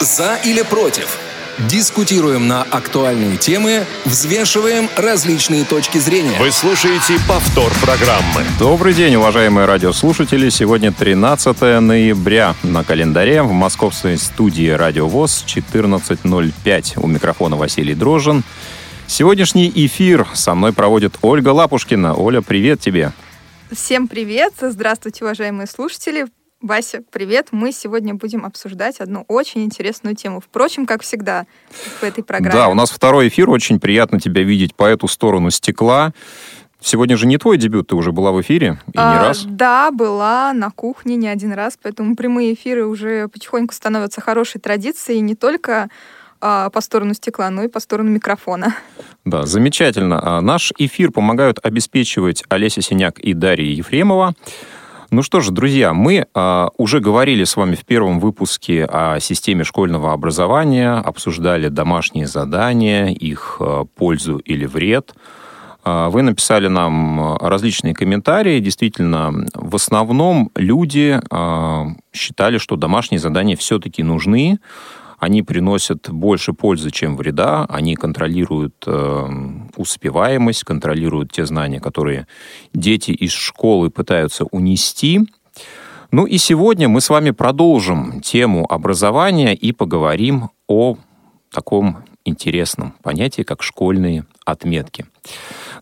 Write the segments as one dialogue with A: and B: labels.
A: За или против? Дискутируем на актуальные темы, взвешиваем различные точки зрения.
B: Вы слушаете повтор программы.
C: Добрый день, уважаемые радиослушатели. Сегодня 13 ноября на календаре в московской студии «Радио ВОЗ» 14.05. У микрофона Василий Дрожжин. Сегодняшний эфир со мной проводит Ольга Лапушкина. Оля, привет тебе.
D: Всем привет! Здравствуйте, уважаемые слушатели! Вася, привет! Мы сегодня будем обсуждать одну очень интересную тему. Впрочем, как всегда в этой программе.
C: Да, у нас второй эфир. Очень приятно тебя видеть по эту сторону стекла. Сегодня же не твой дебют, ты уже была в эфире и а, не раз.
D: Да, была на кухне не один раз, поэтому прямые эфиры уже потихоньку становятся хорошей традицией не только а, по сторону стекла, но и по сторону микрофона.
C: Да, замечательно. А, наш эфир помогают обеспечивать Олеся Синяк и Дарья Ефремова. Ну что же, друзья, мы а, уже говорили с вами в первом выпуске о системе школьного образования, обсуждали домашние задания, их а, пользу или вред. А, вы написали нам различные комментарии. Действительно, в основном люди а, считали, что домашние задания все-таки нужны они приносят больше пользы, чем вреда, они контролируют э, успеваемость, контролируют те знания, которые дети из школы пытаются унести. Ну и сегодня мы с вами продолжим тему образования и поговорим о таком интересном понятии, как школьные отметки.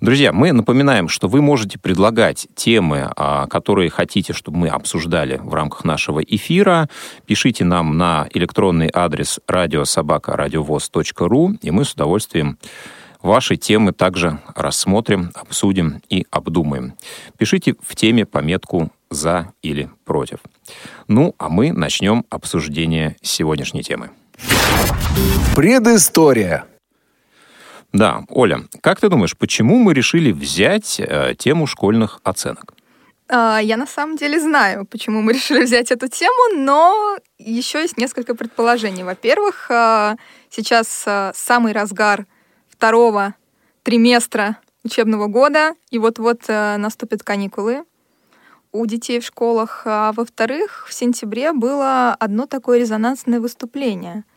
C: Друзья, мы напоминаем, что вы можете предлагать темы, а, которые хотите, чтобы мы обсуждали в рамках нашего эфира. Пишите нам на электронный адрес радиособака.радиовоз.ру, и мы с удовольствием ваши темы также рассмотрим, обсудим и обдумаем. Пишите в теме пометку «За» или «Против». Ну, а мы начнем обсуждение сегодняшней темы.
A: Предыстория.
C: Да, Оля, как ты думаешь, почему мы решили взять э, тему школьных оценок?
D: А, я на самом деле знаю, почему мы решили взять эту тему, но еще есть несколько предположений. Во-первых, э, сейчас э, самый разгар второго триместра учебного года, и вот-вот э, наступят каникулы у детей в школах. А во-вторых, в сентябре было одно такое резонансное выступление –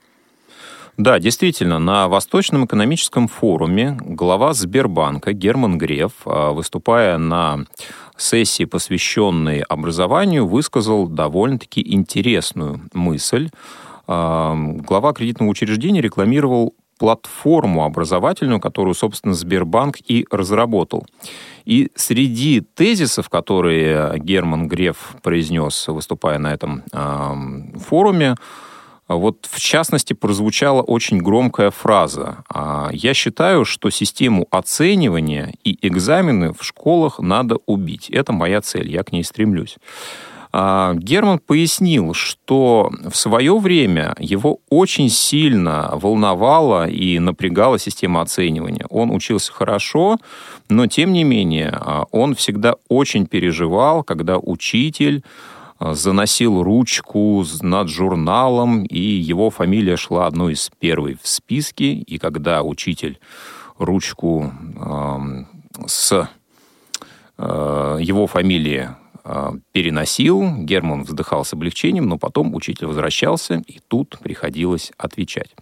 C: да, действительно, на Восточном экономическом форуме глава Сбербанка Герман Греф, а, выступая на сессии, посвященной образованию, высказал довольно-таки интересную мысль. А, глава кредитного учреждения рекламировал платформу образовательную, которую, собственно, Сбербанк и разработал. И среди тезисов, которые Герман Греф произнес, выступая на этом форуме, вот в частности прозвучала очень громкая фраза. А, «Я считаю, что систему оценивания и экзамены в школах надо убить. Это моя цель, я к ней стремлюсь». А, Герман пояснил, что в свое время его очень сильно волновала и напрягала система оценивания. Он учился хорошо, но тем не менее он всегда очень переживал, когда учитель заносил ручку над журналом, и его фамилия шла одной из первой в списке. И когда учитель ручку э, с э, его фамилии э, переносил, Герман вздыхал с облегчением, но потом учитель возвращался, и тут приходилось отвечать.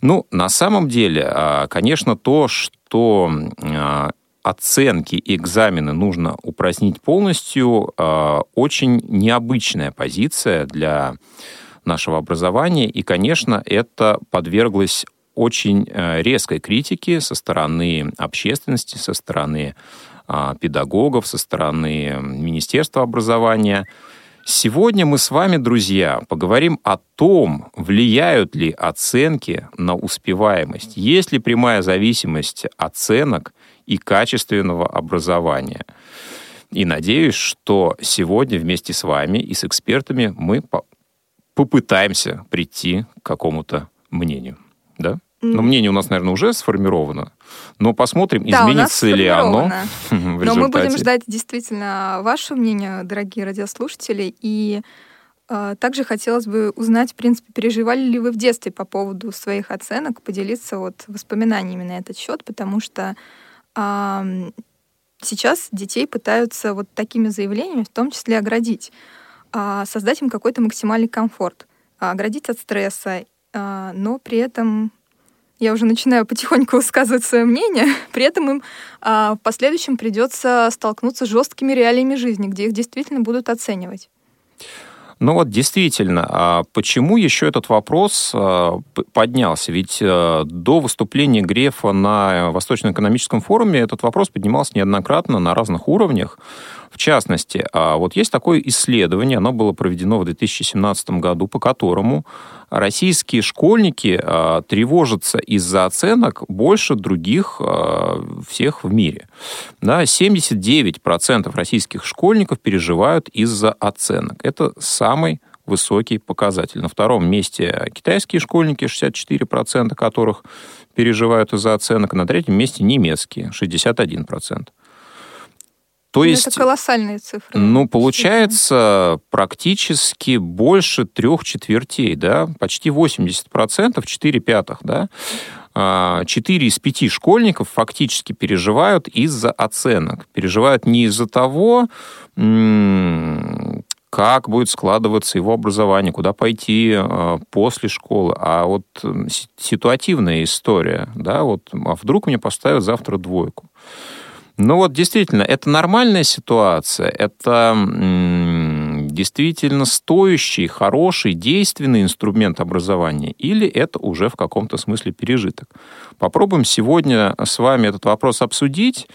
C: Ну, на самом деле, конечно, то, что оценки и экзамены нужно упразднить полностью, а, очень необычная позиция для нашего образования. И, конечно, это подверглось очень э, резкой критике со стороны общественности, со стороны а, педагогов, со стороны Министерства образования. Сегодня мы с вами, друзья, поговорим о том, влияют ли оценки на успеваемость. Есть ли прямая зависимость оценок и качественного образования. И надеюсь, что сегодня вместе с вами и с экспертами мы по попытаемся прийти к какому-то мнению. Да? Но мнение у нас, наверное, уже сформировано. Но посмотрим, да, изменится ли оно.
D: Но мы будем ждать действительно ваше мнение, дорогие радиослушатели. И э, также хотелось бы узнать, в принципе, переживали ли вы в детстве по поводу своих оценок, поделиться вот воспоминаниями на этот счет, потому что сейчас детей пытаются вот такими заявлениями в том числе оградить, а, создать им какой-то максимальный комфорт. оградить от стресса, а, но при этом я уже начинаю потихоньку высказывать свое мнение, при этом им а, в последующем придется столкнуться с жесткими реалиями жизни, где их действительно будут оценивать.
C: Ну вот действительно, а почему еще этот вопрос а, поднялся? Ведь а, до выступления Грефа на Восточно-экономическом форуме этот вопрос поднимался неоднократно на разных уровнях. В частности, вот есть такое исследование, оно было проведено в 2017 году, по которому российские школьники тревожатся из-за оценок больше других всех в мире. Да, 79% российских школьников переживают из-за оценок. Это самый высокий показатель. На втором месте китайские школьники, 64% которых переживают из-за оценок. На третьем месте немецкие, 61%.
D: То есть, это колоссальные цифры.
C: Ну, получается практически больше трех четвертей, да, почти 80%, 4 пятых, да, 4 а, из 5 школьников фактически переживают из-за оценок. Переживают не из-за того, как будет складываться его образование, куда пойти э, после школы. А вот ситуативная история, да, вот, а вдруг мне поставят завтра двойку. Ну вот действительно, это нормальная ситуация, это действительно стоящий, хороший, действенный инструмент образования, или это уже в каком-то смысле пережиток. Попробуем сегодня с вами этот вопрос обсудить.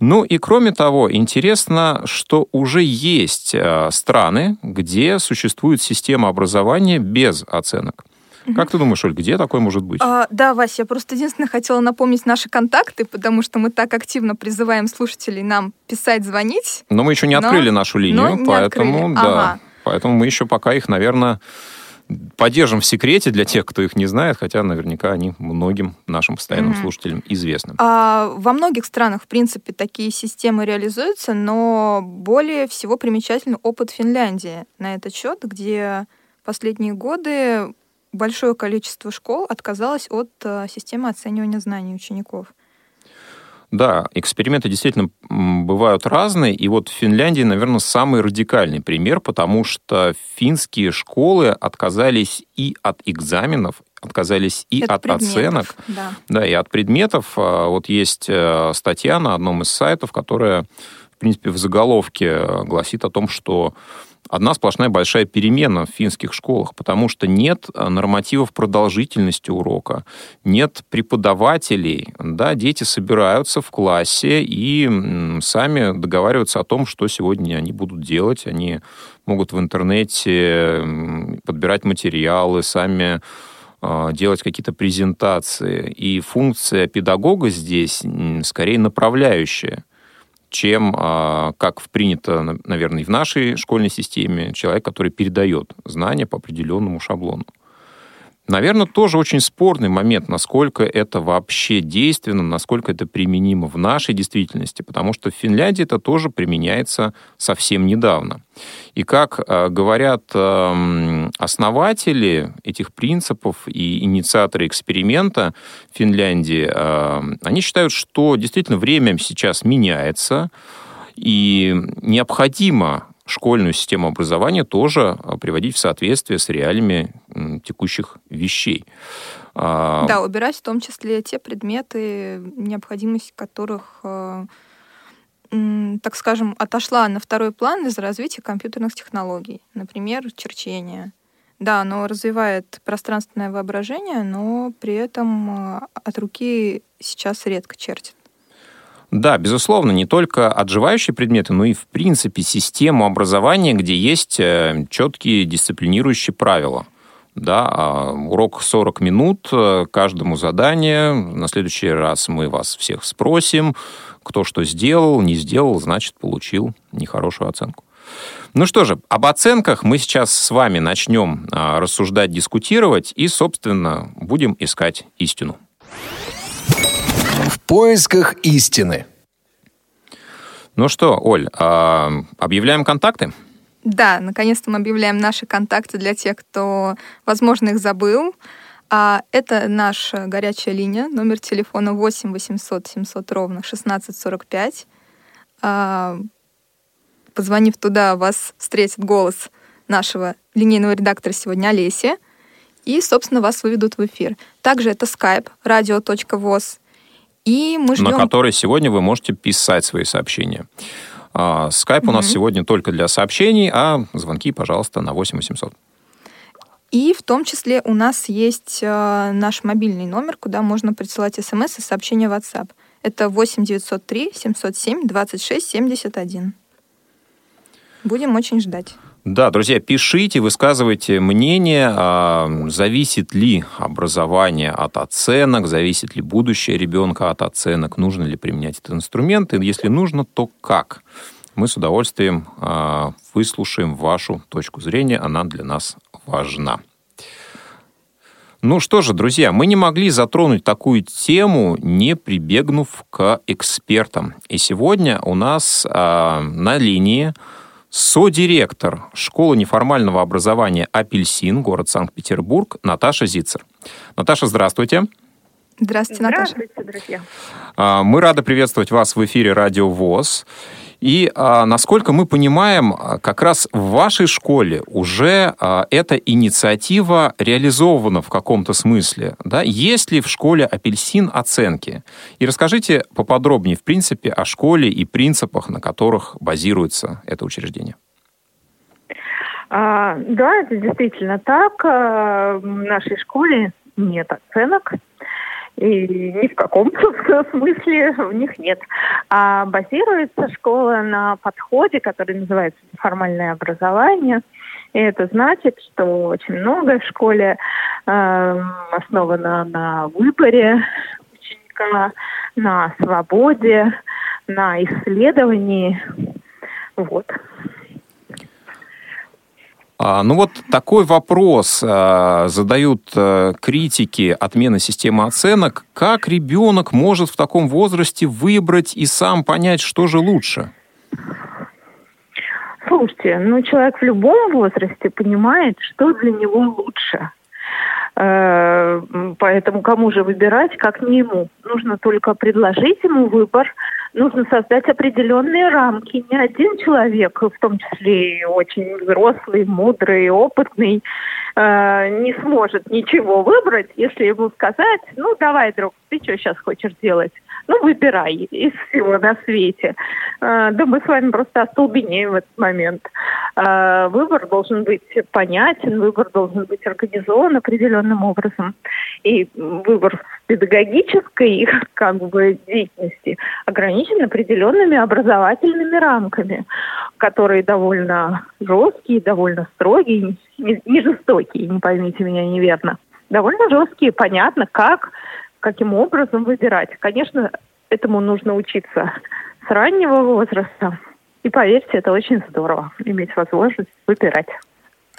C: Ну и кроме того, интересно, что уже есть э, страны, где существует система образования без оценок. Как ты думаешь, Оль, где такое может быть?
D: А, да, Вася, я просто единственное хотела напомнить наши контакты, потому что мы так активно призываем слушателей нам писать, звонить.
C: Но мы еще не открыли но, нашу линию, поэтому открыли. да. Ага. Поэтому мы еще пока их, наверное, поддержим в секрете для тех, кто их не знает, хотя наверняка они многим нашим постоянным mm-hmm. слушателям известны.
D: А, во многих странах, в принципе, такие системы реализуются, но более всего примечательный опыт Финляндии на этот счет, где последние годы большое количество школ отказалось от э, системы оценивания знаний учеников.
C: Да, эксперименты действительно бывают разные, и вот в Финляндии, наверное, самый радикальный пример, потому что финские школы отказались и от экзаменов, отказались и от, от оценок, да. да, и от предметов. А, вот есть э, статья на одном из сайтов, которая, в принципе, в заголовке гласит о том, что одна сплошная большая перемена в финских школах, потому что нет э, нормативов продолжительности урока, нет преподавателей, да, дети собираются в классе и сами договариваются о том, что сегодня они будут делать, они могут в интернете подбирать материалы, сами э, делать какие-то презентации. И функция педагога здесь скорее направляющая чем, а, как принято, наверное, и в нашей школьной системе, человек, который передает знания по определенному шаблону. Наверное, тоже очень спорный момент, насколько это вообще действенно, насколько это применимо в нашей действительности, потому что в Финляндии это тоже применяется совсем недавно. И как э, говорят э, основатели этих принципов и инициаторы эксперимента в Финляндии, э, они считают, что действительно время сейчас меняется, и необходимо школьную систему образования тоже а, приводить в соответствие с реалиями текущих вещей.
D: А, да, убирать в том числе те предметы, необходимость которых, а, так скажем, отошла на второй план из-за развития компьютерных технологий. Например, черчение. Да, оно развивает пространственное воображение, но при этом от руки сейчас редко чертит.
C: Да, безусловно, не только отживающие предметы, но и, в принципе, систему образования, где есть э, четкие дисциплинирующие правила. Да, а урок 40 минут, э, каждому задание. На следующий раз мы вас всех спросим, кто что сделал, не сделал, значит, получил нехорошую оценку. Ну что же, об оценках мы сейчас с вами начнем а, рассуждать, дискутировать и, собственно, будем искать истину.
A: В поисках истины.
C: Ну что, Оль, а, объявляем контакты?
D: Да, наконец-то мы объявляем наши контакты для тех, кто, возможно, их забыл. А это наша горячая линия, номер телефона 8 800 700 ровно 1645. А, позвонив туда, вас встретит голос нашего линейного редактора сегодня Олеси. и, собственно, вас выведут в эфир. Также это skype radio.voz. И мы ждем...
C: На который сегодня вы можете писать свои сообщения. Скайп mm-hmm. у нас сегодня только для сообщений, а звонки, пожалуйста, на 8 800.
D: И в том числе у нас есть э, наш мобильный номер, куда можно присылать смс и сообщения в WhatsApp. Это 8 903 707 26 71. Будем очень ждать.
C: Да, друзья, пишите, высказывайте мнение, а, зависит ли образование от оценок, зависит ли будущее ребенка от оценок, нужно ли применять этот инструмент, и если нужно, то как. Мы с удовольствием а, выслушаем вашу точку зрения, она для нас важна. Ну что же, друзья, мы не могли затронуть такую тему, не прибегнув к экспертам. И сегодня у нас а, на линии Содиректор школы неформального образования «Апельсин», город Санкт-Петербург, Наташа Зицер. Наташа, здравствуйте.
D: Здравствуйте, Наташа.
E: Здравствуйте, друзья.
C: А, мы рады приветствовать вас в эфире «Радио ВОЗ». И, а, насколько мы понимаем, а, как раз в вашей школе уже а, эта инициатива реализована в каком-то смысле. Да? Есть ли в школе апельсин оценки? И расскажите поподробнее, в принципе, о школе и принципах, на которых базируется это учреждение.
E: Да, это действительно так. В нашей школе нет оценок и ни в каком смысле в них нет. А базируется школа на подходе, который называется неформальное образование. И это значит, что очень многое в школе э, основано на выборе ученика, на свободе, на исследовании. Вот.
C: А, ну вот такой вопрос а, задают а, критики отмены системы оценок. Как ребенок может в таком возрасте выбрать и сам понять, что же лучше?
E: Слушайте, ну человек в любом возрасте понимает, что для него лучше. Э, поэтому кому же выбирать, как не ему? Нужно только предложить ему выбор, нужно создать определенные рамки. Ни один человек, в том числе и очень взрослый, мудрый, опытный, э, не сможет ничего выбрать, если ему сказать, ну давай, друг, ты что сейчас хочешь делать? Ну, выбирай из всего на свете. Э, да мы с вами просто остолбенеем в этот момент. Э, выбор должен быть понятен, выбор должен быть организован определенным образом. И выбор педагогической как бы, деятельности ограничен определенными образовательными рамками, которые довольно жесткие, довольно строгие, не, жестокие, не поймите меня неверно. Довольно жесткие, понятно, как каким образом выбирать. Конечно, этому нужно учиться с раннего возраста. И поверьте, это очень здорово, иметь возможность выбирать.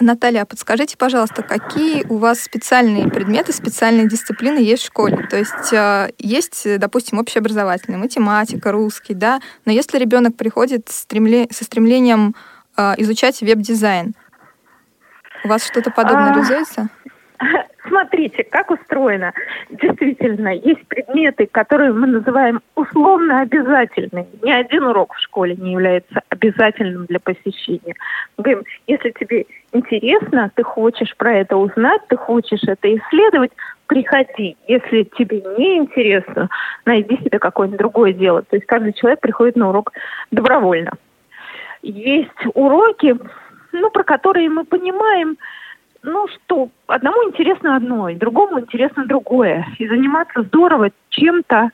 D: Наталья, подскажите, пожалуйста, какие у вас специальные предметы, специальные дисциплины есть в школе? То есть э, есть, допустим, общеобразовательная, математика, русский, да, но если ребенок приходит со стремлением э, изучать веб-дизайн, у вас что-то подобное а...
E: Смотрите, как устроено. Действительно, есть предметы, которые мы называем условно обязательными. Ни один урок в школе не является обязательным для посещения. Мы говорим, если тебе интересно, ты хочешь про это узнать, ты хочешь это исследовать, приходи. Если тебе не интересно, найди себе какое-нибудь другое дело. То есть каждый человек приходит на урок добровольно. Есть уроки, ну, про которые мы понимаем, ну что, одному интересно одно, и другому интересно другое. И заниматься здорово чем-то,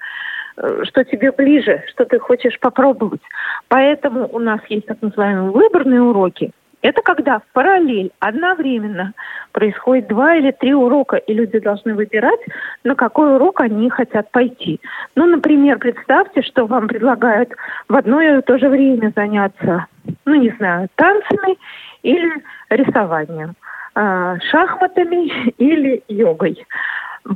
E: э, что тебе ближе, что ты хочешь попробовать. Поэтому у нас есть так называемые выборные уроки. Это когда в параллель, одновременно происходит два или три урока, и люди должны выбирать, на какой урок они хотят пойти. Ну, например, представьте, что вам предлагают в одно и то же время заняться, ну, не знаю, танцами или рисованием. А, шахматами или йогой.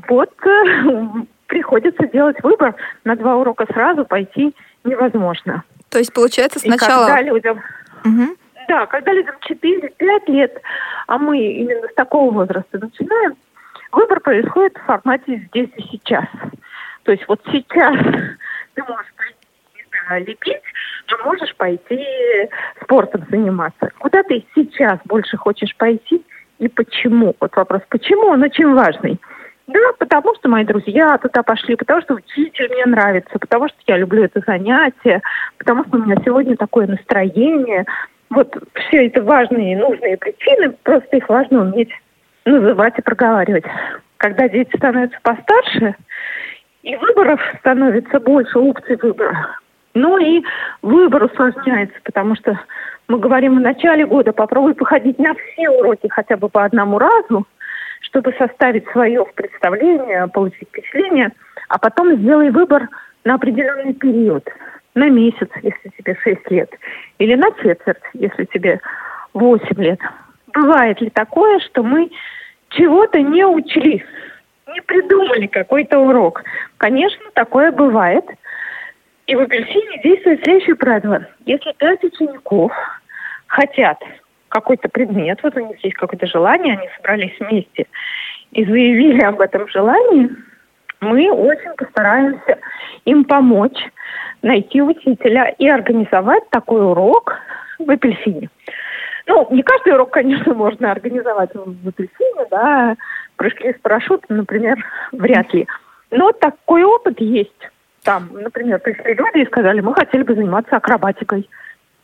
E: Вот э, приходится делать выбор. На два урока сразу пойти невозможно.
D: То есть, получается, сначала...
E: И когда людям... Угу. Да, когда людям 4-5 лет, а мы именно с такого возраста начинаем, выбор происходит в формате здесь и сейчас. То есть вот сейчас ты можешь пойти лепить, а можешь пойти спортом заниматься. Куда ты сейчас больше хочешь пойти – и почему. Вот вопрос, почему, он очень важный. Да, потому что мои друзья туда пошли, потому что учитель мне нравится, потому что я люблю это занятие, потому что у меня сегодня такое настроение. Вот все это важные и нужные причины, просто их важно уметь называть и проговаривать. Когда дети становятся постарше, и выборов становится больше, опций выбора, ну и выбор усложняется, потому что мы говорим в начале года, попробуй походить на все уроки хотя бы по одному разу, чтобы составить свое представление, получить впечатление, а потом сделай выбор на определенный период, на месяц, если тебе 6 лет, или на четверть, если тебе 8 лет. Бывает ли такое, что мы чего-то не учли, не придумали какой-то урок? Конечно, такое бывает. И в апельсине действует следующее правило. Если пять учеников хотят какой-то предмет, вот у них есть какое-то желание, они собрались вместе и заявили об этом желании, мы очень постараемся им помочь найти учителя и организовать такой урок в апельсине. Ну, не каждый урок, конечно, можно организовать в апельсине, да, прыжки с парашютом, например, вряд ли. Но такой опыт есть. Там, например, пришли люди и сказали, мы хотели бы заниматься акробатикой.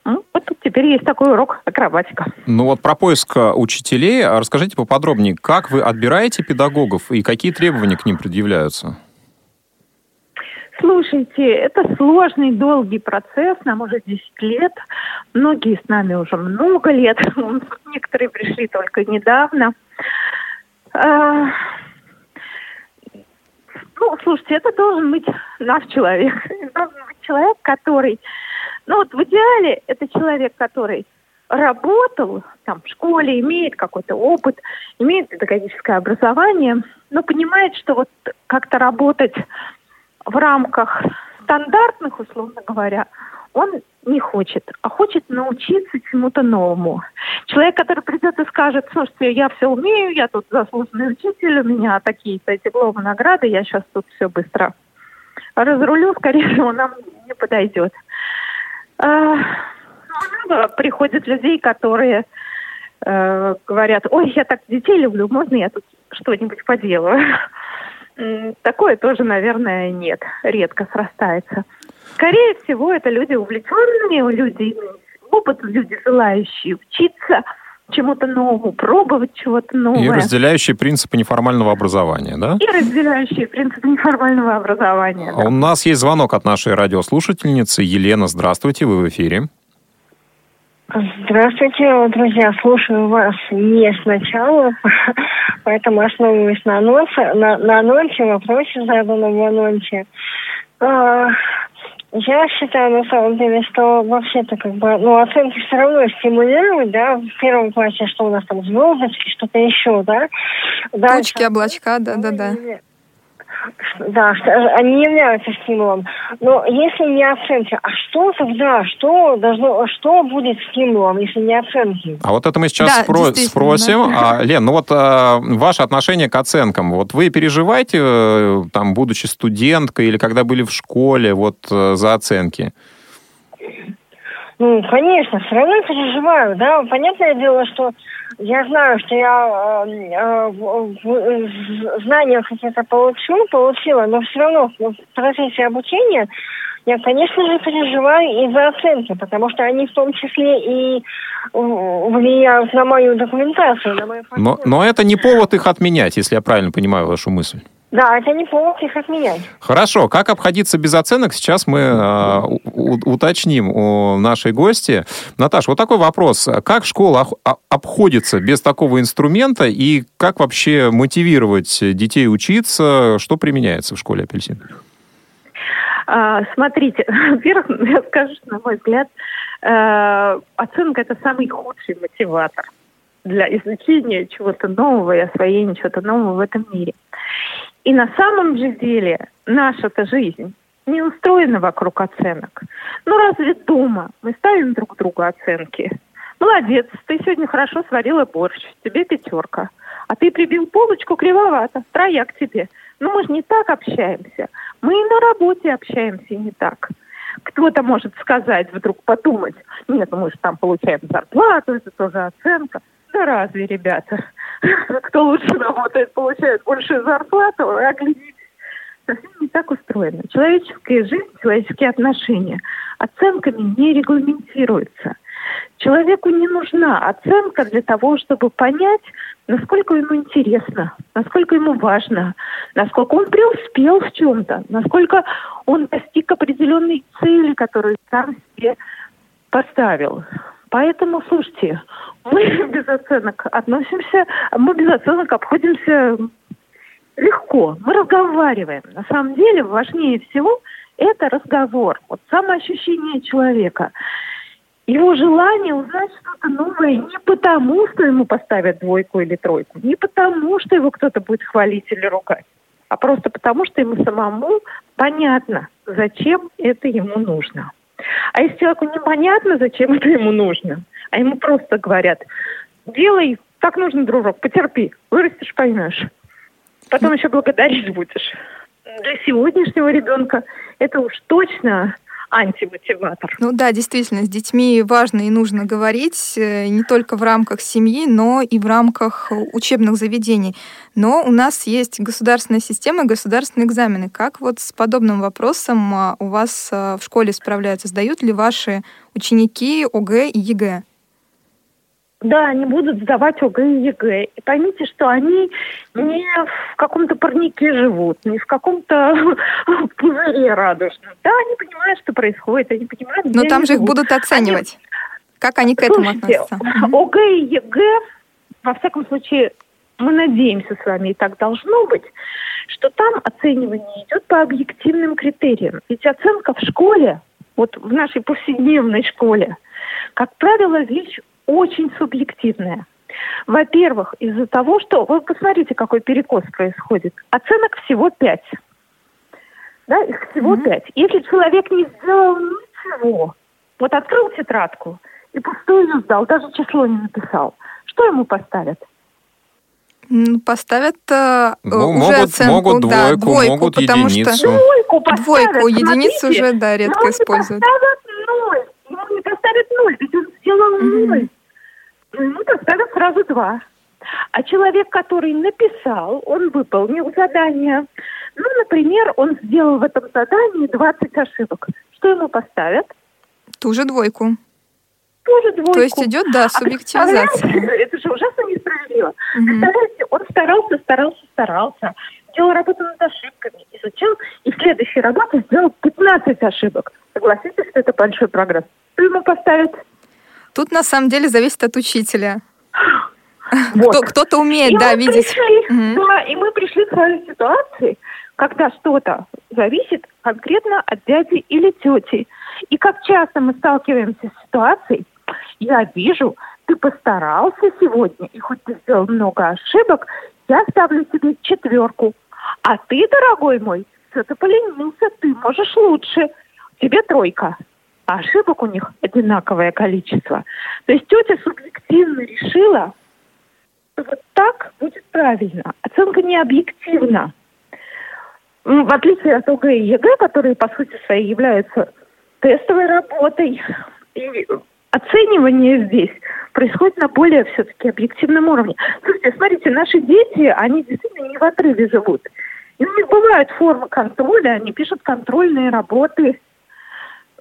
E: Ну, вот теперь есть такой урок акробатика.
C: Ну вот про поиск э, учителей а расскажите поподробнее, как вы отбираете педагогов и какие требования к ним предъявляются?
E: Слушайте, это сложный, долгий процесс, нам уже 10 лет. Многие с нами уже много лет. Некоторые пришли только недавно. А, ну, слушайте, это должен быть наш человек. Должен быть человек, который ну вот в идеале это человек, который работал там в школе, имеет какой-то опыт, имеет педагогическое образование, но понимает, что вот как-то работать в рамках стандартных, условно говоря, он не хочет, а хочет научиться чему-то новому. Человек, который придет и скажет, слушайте, я все умею, я тут заслуженный учитель, у меня такие-то дипломы, награды, я сейчас тут все быстро разрулю, скорее всего, нам не подойдет. А, много приходят людей, которые э, говорят, ой, я так детей люблю, можно я тут что-нибудь поделаю? Такое тоже, наверное, нет, редко срастается. Скорее всего, это люди увлеченные, люди опыт, люди желающие учиться – чему-то новому, пробовать чего-то нового.
C: И разделяющие принципы неформального образования, да?
E: И разделяющие принципы неформального образования.
C: Да. У нас есть звонок от нашей радиослушательницы. Елена, здравствуйте, вы в эфире.
F: Здравствуйте, друзья. Слушаю вас не сначала, поэтому основываюсь на анонсе, на, на анонсе, вопросе заданном в анонсе. Я считаю, на самом деле, что вообще-то как бы, ну, оценки все равно стимулируют, да, в первом классе, что у нас там звездочки, что-то еще, да.
D: Дальше, Точки, облачка, да-да-да
F: да, они не являются стимулом. Но если не оценки, а что тогда, что должно, что будет стимулом, если не оценки?
C: А вот это мы сейчас да, спро- спросим. Да. А, Лен, ну вот а, ваше отношение к оценкам. Вот вы переживаете, э, там, будучи студенткой или когда были в школе, вот э, за оценки?
F: Ну, конечно, все равно переживаю, да. Понятное дело, что я знаю, что я э, э, в, знания какие-то получу, получила, но все равно в процессе обучения я, конечно же, переживаю и за оценки, потому что они в том числе и влияют на мою документацию, на мою
C: но, но это не повод их отменять, если я правильно понимаю вашу мысль.
F: Да, это не повод их отменять.
C: Хорошо. Как обходиться без оценок, сейчас мы э, уточним у нашей гости. Наташа, вот такой вопрос. Как школа обходится без такого инструмента и как вообще мотивировать детей учиться? Что применяется в школе «Апельсин»?
E: А, смотрите, во-первых, я скажу, что, на мой взгляд, э, оценка – это самый худший мотиватор для изучения чего-то нового и освоения чего-то нового в этом мире. И на самом же деле наша-то жизнь не устроена вокруг оценок. Ну разве дома мы ставим друг другу оценки? Молодец, ты сегодня хорошо сварила борщ, тебе пятерка. А ты прибил полочку кривовато, трояк тебе. Ну мы же не так общаемся. Мы и на работе общаемся не так. Кто-то может сказать, вдруг подумать, нет, ну мы же там получаем зарплату, это тоже оценка. Да разве, ребята? Кто лучше работает, получает большую зарплату, а глядите, совсем не так устроено. Человеческая жизнь, человеческие отношения оценками не регламентируются. Человеку не нужна оценка для того, чтобы понять, насколько ему интересно, насколько ему важно, насколько он преуспел в чем-то, насколько он достиг определенной цели, которую сам себе поставил. Поэтому, слушайте, мы без оценок относимся, мы без оценок обходимся легко. Мы разговариваем. На самом деле важнее всего это разговор. Вот самоощущение человека его желание узнать что-то новое не потому, что ему поставят двойку или тройку, не потому, что его кто-то будет хвалить или ругать, а просто потому, что ему самому понятно, зачем это ему нужно. А если человеку непонятно, зачем это ему нужно, а ему просто говорят, делай как нужно, дружок, потерпи, вырастешь, поймешь. Потом еще благодарить будешь. Для сегодняшнего ребенка это уж точно антимотиватор.
D: Ну да, действительно, с детьми важно и нужно говорить э, не только в рамках семьи, но и в рамках учебных заведений. Но у нас есть государственная система, государственные экзамены. Как вот с подобным вопросом а, у вас а, в школе справляются? Сдают ли ваши ученики ОГЭ и ЕГЭ?
E: Да, они будут сдавать ОГЭ и ЕГЭ. И поймите, что они не в каком-то парнике живут, не в каком-то пузыре радужном. Да, они понимают, что происходит, они понимают,
D: Но там же их будут оценивать. Они... Как они к этому Слушайте, относятся?
E: ОГЭ и ЕГЭ, во всяком случае, мы надеемся с вами, и так должно быть, что там оценивание идет по объективным критериям. Ведь оценка в школе, вот в нашей повседневной школе, как правило, вещь очень субъективная. Во-первых, из-за того, что... Вы посмотрите, какой перекос происходит. Оценок всего пять. Да, их всего mm-hmm. пять. Если человек не сделал ничего, вот открыл тетрадку и пустую сдал, даже число не написал, что ему поставят?
D: Поставят э,
C: ну, уже могут, оценку, могут двойку, да, двойку могут потому единицу.
D: Что двойку поставят, двойку, единицу уже, да, редко используют.
E: Поставят ноль, ему не поставят ноль, ведь он сделал mm-hmm. ноль ну, поставят сразу два. А человек, который написал, он выполнил задание. Ну, например, он сделал в этом задании 20 ошибок. Что ему поставят?
D: Ту же двойку.
E: Ту же двойку.
D: То есть идет, да, а субъективизация.
E: А это же ужасно несправедливо. Угу. Представляете, он старался, старался, старался, делал работу над ошибками, изучил, и в следующей работе сделал 15 ошибок. Согласитесь, что это большой прогресс? Что ему поставят?
D: Тут на самом деле зависит от учителя. Вот. Кто, кто-то умеет, и да, видеть.
E: Пришли, угу. Да, и мы пришли к своей ситуации, когда что-то зависит конкретно от дяди или тети. И как часто мы сталкиваемся с ситуацией, я вижу, ты постарался сегодня, и хоть ты сделал много ошибок, я ставлю тебе четверку. А ты, дорогой мой, что-то поленился, ты можешь лучше. Тебе тройка а ошибок у них одинаковое количество. То есть тетя субъективно решила, что вот так будет правильно. Оценка не объективна. В отличие от ОГЭ и ЕГЭ, которые по сути своей являются тестовой работой, и оценивание здесь происходит на более все-таки объективном уровне. Слушайте, смотрите, наши дети, они действительно не в отрыве живут. И у них бывают формы контроля, они пишут контрольные работы,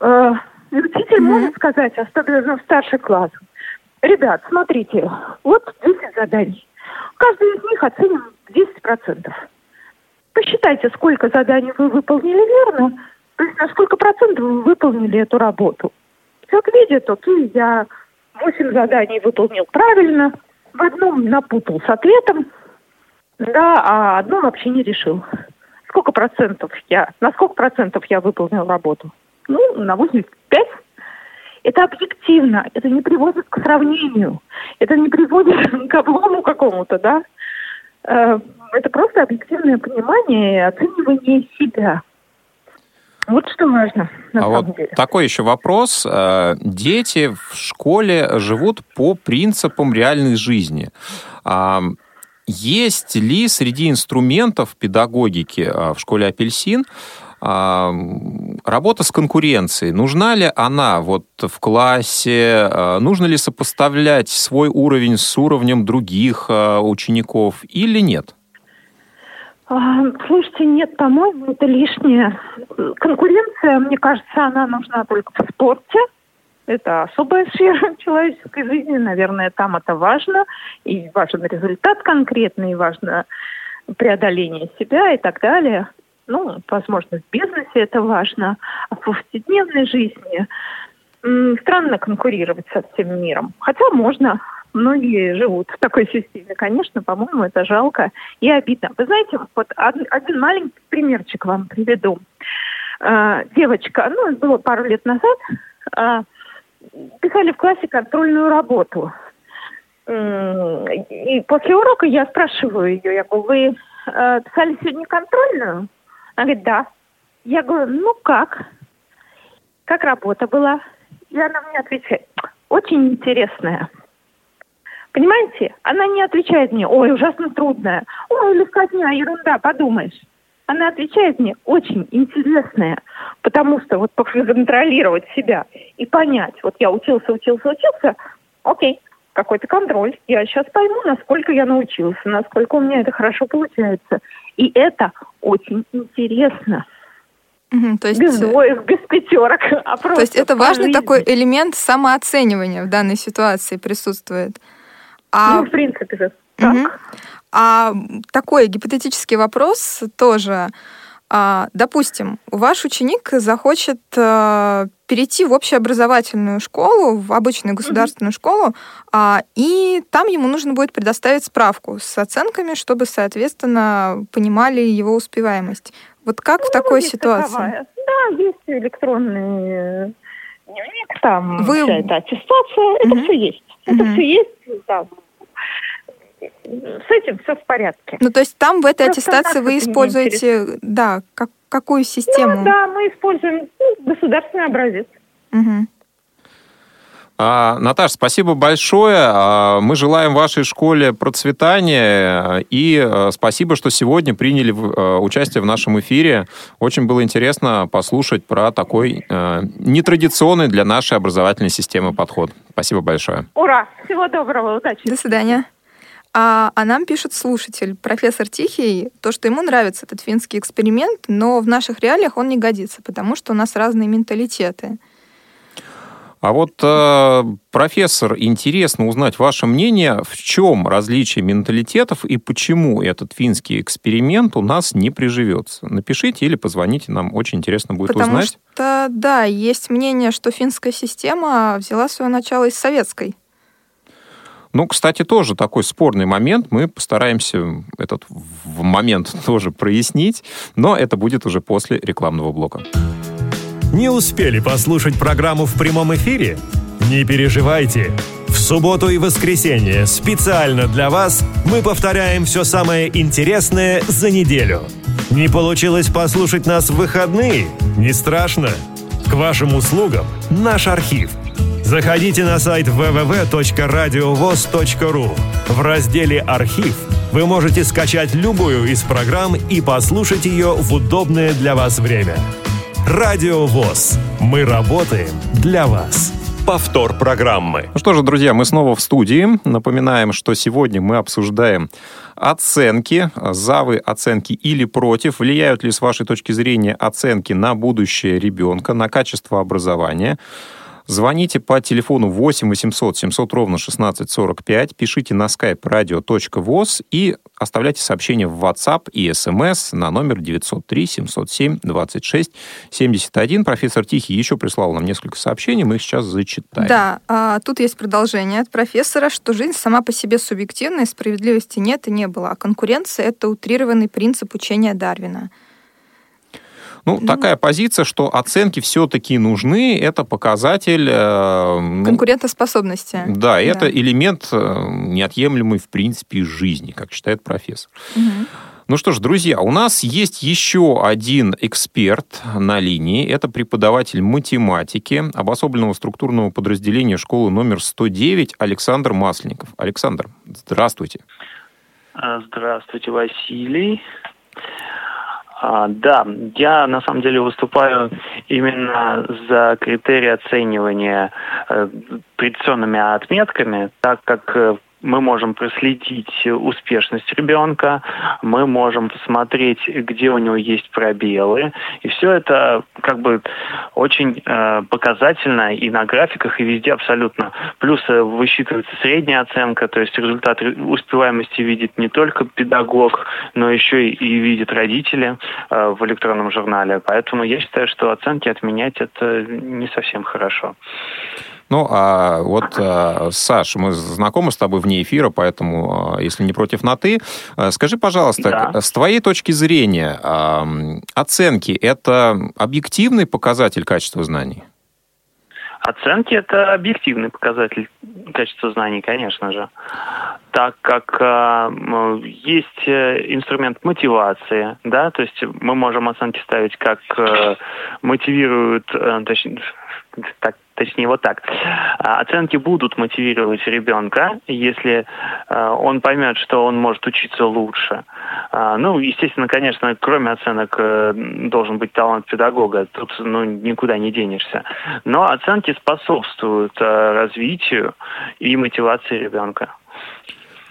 E: э, и учитель mm-hmm. может сказать, особенно в старший класс, ребят, смотрите, вот 10 заданий. Каждый из них оценим 10%. Посчитайте, сколько заданий вы выполнили верно, то есть на сколько процентов вы выполнили эту работу. Как видит, окей, я 8 заданий выполнил правильно, в одном напутал с ответом, да, а одно вообще не решил. Сколько процентов я, на сколько процентов я выполнил работу? Ну, на 85. Это объективно, это не приводит к сравнению, это не приводит к облому какому-то, да. Э, это просто объективное понимание и оценивание себя. Вот что важно. На
C: а вот
E: деле.
C: такой еще вопрос. Э, дети в школе живут по принципам реальной жизни. А, есть ли среди инструментов педагогики э, в школе «Апельсин» работа с конкуренцией, нужна ли она вот в классе? А, нужно ли сопоставлять свой уровень с уровнем других а, учеников или нет?
E: Слушайте, нет, по-моему, это лишнее. Конкуренция, мне кажется, она нужна только в спорте. Это особая сфера человеческой жизни, наверное, там это важно, и важен результат конкретный, и важно преодоление себя и так далее. Ну, возможно, в бизнесе это важно, а в повседневной жизни странно конкурировать со всем миром. Хотя можно, многие живут в такой системе. Конечно, по-моему, это жалко и обидно. Вы знаете, вот один маленький примерчик вам приведу. А, девочка, ну, это было пару лет назад, а, писали в классе контрольную работу. И после урока я спрашиваю ее, я говорю, вы э, писали сегодня контрольную? Она говорит, да. Я говорю, ну как? Как работа была? И она мне отвечает, очень интересная. Понимаете? Она не отвечает мне, ой, ужасно трудная. Ой, легкотня, ерунда, подумаешь. Она отвечает мне, очень интересная. Потому что вот контролировать себя и понять, вот я учился, учился, учился, окей, какой-то контроль. Я сейчас пойму, насколько я научился, насколько у меня это хорошо получается. И это очень интересно.
D: Угу, то есть,
E: без двоек, без пятерок, а просто
D: То есть это важный
E: жизни.
D: такой элемент самооценивания в данной ситуации присутствует.
E: А... Ну, в принципе, же. Так. Угу.
D: А такой гипотетический вопрос тоже. А, допустим, ваш ученик захочет а, перейти в общеобразовательную школу, в обычную государственную mm-hmm. школу, а, и там ему нужно будет предоставить справку с оценками, чтобы, соответственно, понимали его успеваемость. Вот как ну, в такой ситуации?
E: Таковая. Да, есть электронный дневник, там Вы... вся эта аттестация, mm-hmm. это все есть. Это mm-hmm. все есть, да, с этим все в порядке.
D: Ну, то есть там в этой Просто аттестации вы используете, да, как, какую систему?
E: Ну, да, мы используем ну, государственный образец.
D: Угу.
C: А, Наташ, спасибо большое. А, мы желаем вашей школе процветания и а, спасибо, что сегодня приняли а, участие в нашем эфире. Очень было интересно послушать про такой нетрадиционный для нашей образовательной системы подход. Спасибо большое.
E: Ура! Всего доброго, удачи.
D: До свидания. А, а нам пишет слушатель, профессор Тихий, то, что ему нравится этот финский эксперимент, но в наших реалиях он не годится, потому что у нас разные менталитеты.
C: А вот, э, профессор, интересно узнать ваше мнение, в чем различие менталитетов и почему этот финский эксперимент у нас не приживется. Напишите или позвоните нам, очень интересно будет
D: Потому
C: узнать.
D: Потому что, да, есть мнение, что финская система взяла свое начало из советской.
C: Ну, кстати, тоже такой спорный момент. Мы постараемся этот момент тоже прояснить, но это будет уже после рекламного блока.
B: Не успели послушать программу в прямом эфире? Не переживайте. В субботу и воскресенье специально для вас мы повторяем все самое интересное за неделю. Не получилось послушать нас в выходные? Не страшно. К вашим услугам наш архив – Заходите на сайт www.radiovoz.ru. В разделе «Архив» вы можете скачать любую из программ и послушать ее в удобное для вас время. Радио ВОЗ. Мы работаем для вас. Повтор программы.
C: Ну что же, друзья, мы снова в студии. Напоминаем, что сегодня мы обсуждаем оценки. За вы оценки или против? Влияют ли, с вашей точки зрения, оценки на будущее ребенка, на качество образования? Звоните по телефону 8 800 700 ровно 1645, пишите на skype radio.voz и оставляйте сообщения в WhatsApp и SMS на номер 903 707 26 71. Профессор Тихий еще прислал нам несколько сообщений, мы их сейчас зачитаем.
D: Да, а, тут есть продолжение от профессора, что жизнь сама по себе субъективная, справедливости нет и не было, а конкуренция — это утрированный принцип учения Дарвина —
C: ну, ну, такая позиция, что оценки все-таки нужны, это показатель... Э,
D: Конкурентоспособности.
C: Да, да, это элемент э, неотъемлемый, в принципе, из жизни, как считает профессор.
D: Угу.
C: Ну что ж, друзья, у нас есть еще один эксперт на линии. Это преподаватель математики обособленного структурного подразделения школы номер 109 Александр Масленников. Александр, здравствуйте.
G: Здравствуйте, Василий. А, да, я на самом деле выступаю именно за критерии оценивания э, традиционными отметками, так как э, мы можем проследить успешность ребенка, мы можем посмотреть, где у него есть пробелы. И все это как бы очень э, показательно и на графиках, и везде абсолютно. Плюс э, высчитывается средняя оценка, то есть результат успеваемости видит не только педагог, но еще и, и видят родители э, в электронном журнале. Поэтому я считаю, что оценки отменять это не совсем хорошо.
C: Ну, а вот, а, Саш, мы знакомы с тобой вне эфира, поэтому, а, если не против на «ты», а, скажи, пожалуйста, да. с твоей точки зрения, оценки – это объективный показатель качества знаний?
G: Оценки – это объективный показатель качества знаний, конечно же, так как э, есть инструмент мотивации, да, то есть мы можем оценки ставить как э, мотивируют, э, точнее, так, точнее вот так. А, оценки будут мотивировать ребенка, если а, он поймет, что он может учиться лучше. А, ну, естественно, конечно, кроме оценок э, должен быть талант педагога. Тут ну, никуда не денешься. Но оценки способствуют развитию и мотивации ребенка.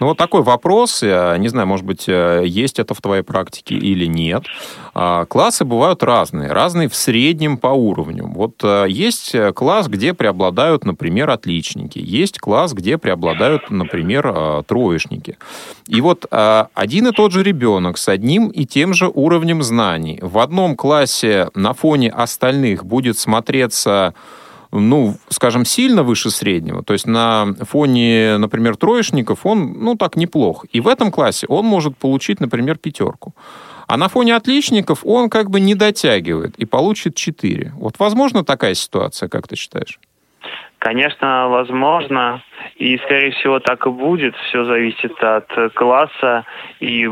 C: Ну вот такой вопрос, я не знаю, может быть, э, есть это в твоей практике или нет. А, классы бывают разные, разные в среднем по уровню. Вот э, есть класс, где преобладают, например, отличники, есть класс, где преобладают, например, э, троечники. И вот один и тот же ребенок с одним и тем же уровнем знаний в одном классе на фоне остальных будет смотреться ну, скажем, сильно выше среднего, то есть на фоне, например, троечников он, ну, так неплох. И в этом классе он может получить, например, пятерку. А на фоне отличников он как бы не дотягивает и получит 4. Вот возможно такая ситуация, как ты считаешь?
G: Конечно, возможно. И, скорее всего, так и будет. Все зависит от класса и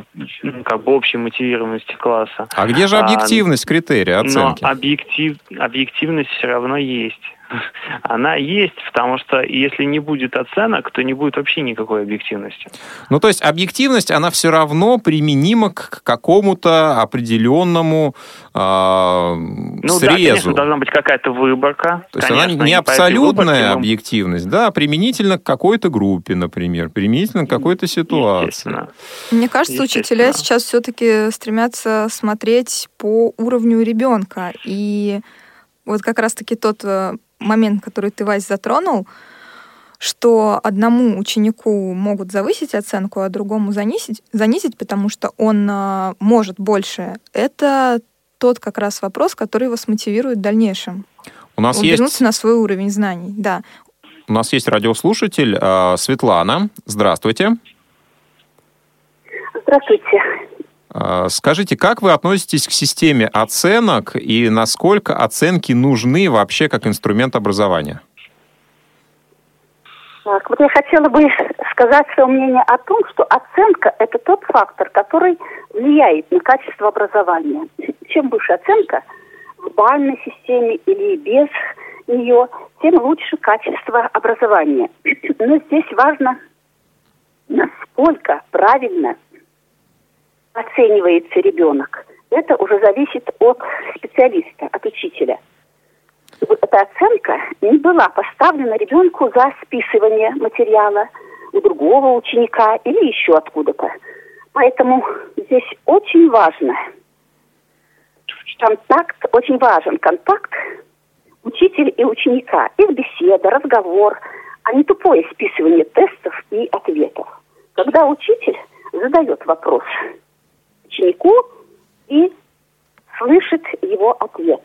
G: как бы общей мотивированности класса.
C: А где же объективность а, критерия оценки?
G: Но объектив, объективность все равно есть. Она есть, потому что если не будет оценок, то не будет вообще никакой объективности.
C: Ну, то есть объективность, она все равно применима к какому-то определенному э, ну, срезу.
G: да, конечно, должна быть какая-то выборка.
C: То есть конечно, она не абсолютная объективность, да, а применительно к какой-то группе, например, применительно к какой-то ситуации.
D: Мне кажется, учителя сейчас все-таки стремятся смотреть по уровню ребенка. И вот как раз-таки тот э, момент, который ты, Вась, затронул, что одному ученику могут завысить оценку, а другому занизить, занизить потому что он а, может больше, это тот как раз вопрос, который его смотивирует в дальнейшем.
C: У нас
D: Вернуться
C: есть...
D: на свой уровень знаний, да.
C: У нас есть радиослушатель э, Светлана. Здравствуйте.
H: Здравствуйте.
C: А, скажите, как вы относитесь к системе оценок и насколько оценки нужны вообще как инструмент образования?
H: Так, вот я хотела бы сказать свое мнение о том, что оценка – это тот фактор, который влияет на качество образования. Чем выше оценка в бальной системе или без нее, тем лучше качество образования. Но здесь важно, насколько правильно оценивается ребенок, это уже зависит от специалиста, от учителя. Эта оценка не была поставлена ребенку за списывание материала у другого ученика или еще откуда-то. Поэтому здесь очень важно, контакт, очень важен контакт учителя и ученика. Их беседа, разговор, а не тупое списывание тестов и ответов. Когда учитель задает вопрос – ученику и слышит его ответ.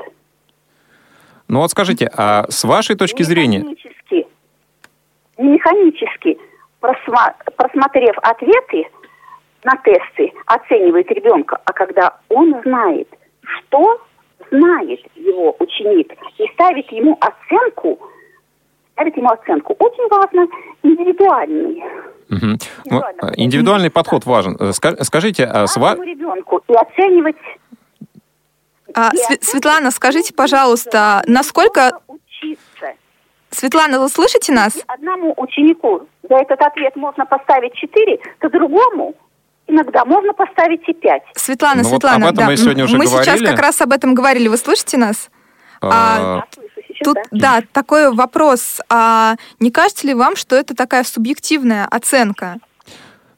C: Ну вот скажите, а с вашей точки зрения...
H: Механически, не механически, просма, просмотрев ответы на тесты, оценивает ребенка, а когда он знает, что знает его ученик, и ставит ему оценку, ставит ему оценку. Очень важно индивидуальный
C: Угу. Ну, индивидуальный подход важен. Э, скажите, а с вами...
H: ребенку и оценивать...
D: А, Св- Светлана, скажите, пожалуйста, насколько... Учиться. Светлана, вы слышите нас?
H: Одному ученику за этот ответ можно поставить 4, то другому иногда можно поставить и пять.
D: Светлана,
C: Ну вот
D: Светлана,
C: об этом
D: да,
C: мы сегодня уже
D: мы сейчас как раз об этом говорили. Вы слышите нас?
C: А,
H: Я сейчас,
D: Тут,
H: да.
D: да, такой вопрос. А не кажется ли вам, что это такая субъективная оценка?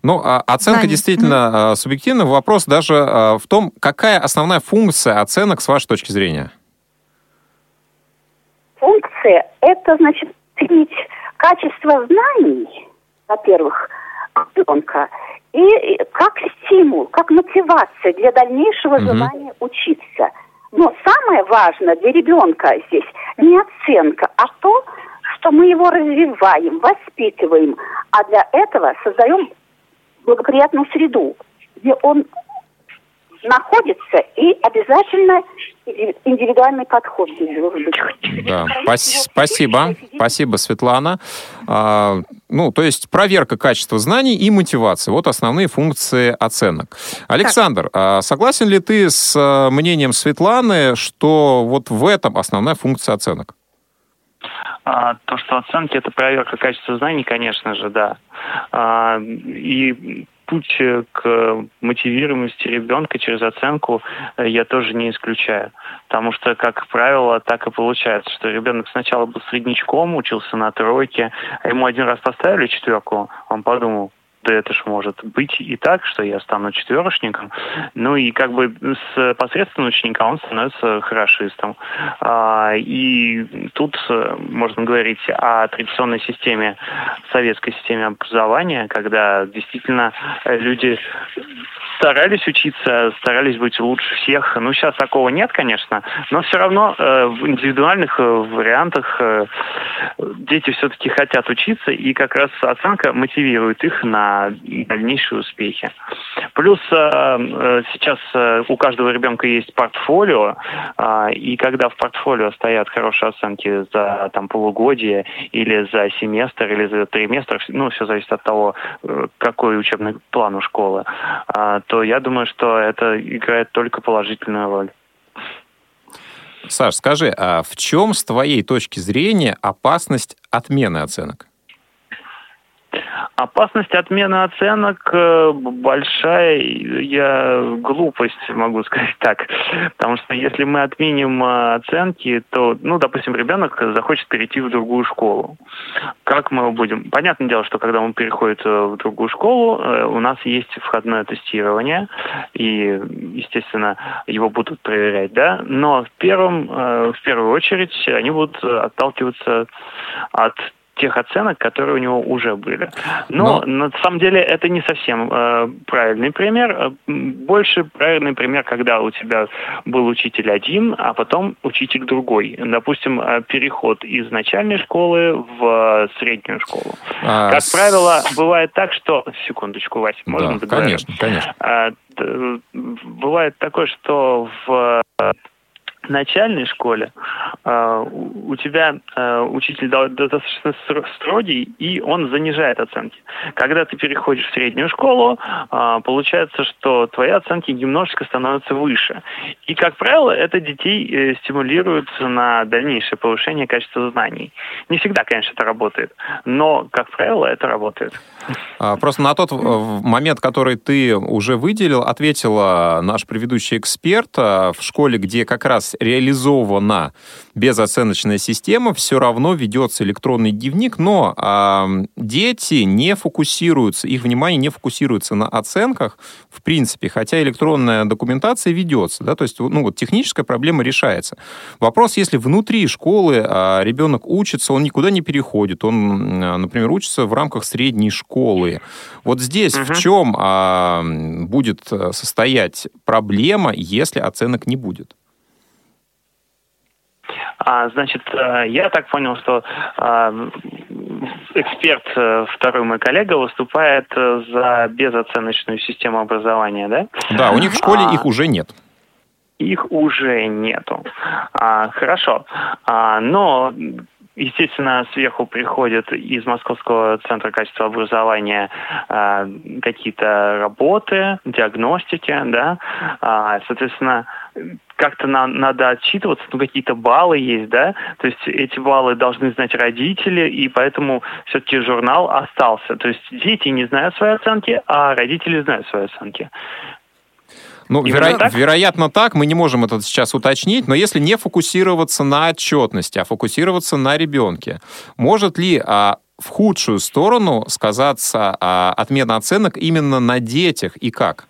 C: Ну, а оценка
D: Знаний.
C: действительно а, субъективна. Вопрос даже а, в том, какая основная функция оценок с вашей точки зрения?
H: Функция – это, значит, оценить качество знаний, во-первых, ребенка, и как стимул, как мотивация для дальнейшего
C: Мгм.
H: желания учиться. Но самое важное для ребенка здесь не оценка, а то, что мы его развиваем, воспитываем, а для этого создаем благоприятную среду, где он находится, и обязательно индивидуальный подход здесь должен быть.
C: Да, пас- спасибо, спасибо, Светлана. А, ну, то есть проверка качества знаний и мотивации. Вот основные функции оценок. Александр, а согласен ли ты с а, мнением Светланы, что вот в этом основная функция оценок?
G: А, то, что оценки это проверка качества знаний, конечно же, да. А, и путь э, к мотивируемости ребенка через оценку э, я тоже не исключаю. Потому что, как правило, так и получается, что ребенок сначала был среднячком, учился на тройке, а ему один раз поставили четверку, он подумал, да это ж может быть и так, что я стану четверочником. Ну и как бы с посредственного ученика он становится хорошистом. А, и тут э, можно говорить о традиционной системе, советской системе образования, когда действительно люди старались учиться, старались быть лучше всех. Ну, сейчас такого нет, конечно, но все равно э, в индивидуальных э, вариантах э, дети все-таки хотят учиться, и как раз оценка мотивирует их на дальнейшие успехи. Плюс э, э, сейчас э, у каждого ребенка есть портфолио, э, и когда в портфолио стоят хорошие оценки за там, полугодие или за семестр, или за триместр, ну, все зависит от того, какой учебный план у школы, а, то я думаю, что это играет только положительную роль.
C: Саш, скажи, а в чем, с твоей точки зрения, опасность отмены оценок?
G: Опасность отмены оценок э, большая, я глупость могу сказать так. Потому что если мы отменим э, оценки, то, ну, допустим, ребенок захочет перейти в другую школу. Как мы будем? Понятное дело, что когда он переходит э, в другую школу, у нас есть входное тестирование, и, естественно, его будут проверять, да. Но в первом, в первую очередь, они будут отталкиваться от тех оценок, которые у него уже были. Но, на самом деле это не совсем э, правильный пример. Э, Больше правильный пример, когда у тебя был учитель один, а потом учитель другой. Допустим, э, переход из начальной школы в э, среднюю школу.
C: А,
G: Как правило, бывает так, что... Секундочку, Вася, можно
C: Да,
G: договорю?
C: конечно, конечно.
G: Бывает такое, что в э, начальной школе а, у тебя а, учитель до- достаточно стро- строгий, и он занижает оценки. Когда ты переходишь в среднюю школу, а, получается, что твои оценки немножечко становятся выше. И, как правило, это детей э, стимулирует на дальнейшее повышение качества знаний. Не всегда, конечно, это работает, но, как правило, это работает.
C: Просто на тот э, в- момент, который ты уже выделил, ответила наш предыдущий эксперт. В школе, где как раз реализована безоценочная система, все равно ведется электронный дневник, но а, дети не фокусируются, их внимание не фокусируется на оценках, в принципе, хотя электронная документация ведется, да, то есть, ну, вот техническая проблема решается. Вопрос, если внутри школы а, ребенок учится, он никуда не переходит, он, м, например, учится в рамках средней школы. Вот здесь в чем а, будет э, состоять проблема, если оценок не будет?
G: А, значит, э, я так понял, что а, эксперт, э, второй мой коллега, выступает за безоценочную систему образования, да?
C: Да, у них в школе
G: А,
C: их уже нет.
G: Их уже нету. А, хорошо. А, но Естественно, сверху приходят из Московского центра качества образования а, какие-то работы, диагностики, да. А, соответственно, как-то на, надо отчитываться, ну, какие-то баллы есть, да, то есть эти баллы должны знать родители, и поэтому все-таки журнал остался. То есть дети не знают свои оценки, а родители знают свои оценки.
C: Ну, веро... так? вероятно, так. Мы не можем это сейчас уточнить, но если не фокусироваться на отчетности, а фокусироваться на ребенке, может ли а, в худшую сторону сказаться а, отмена оценок именно на детях и как?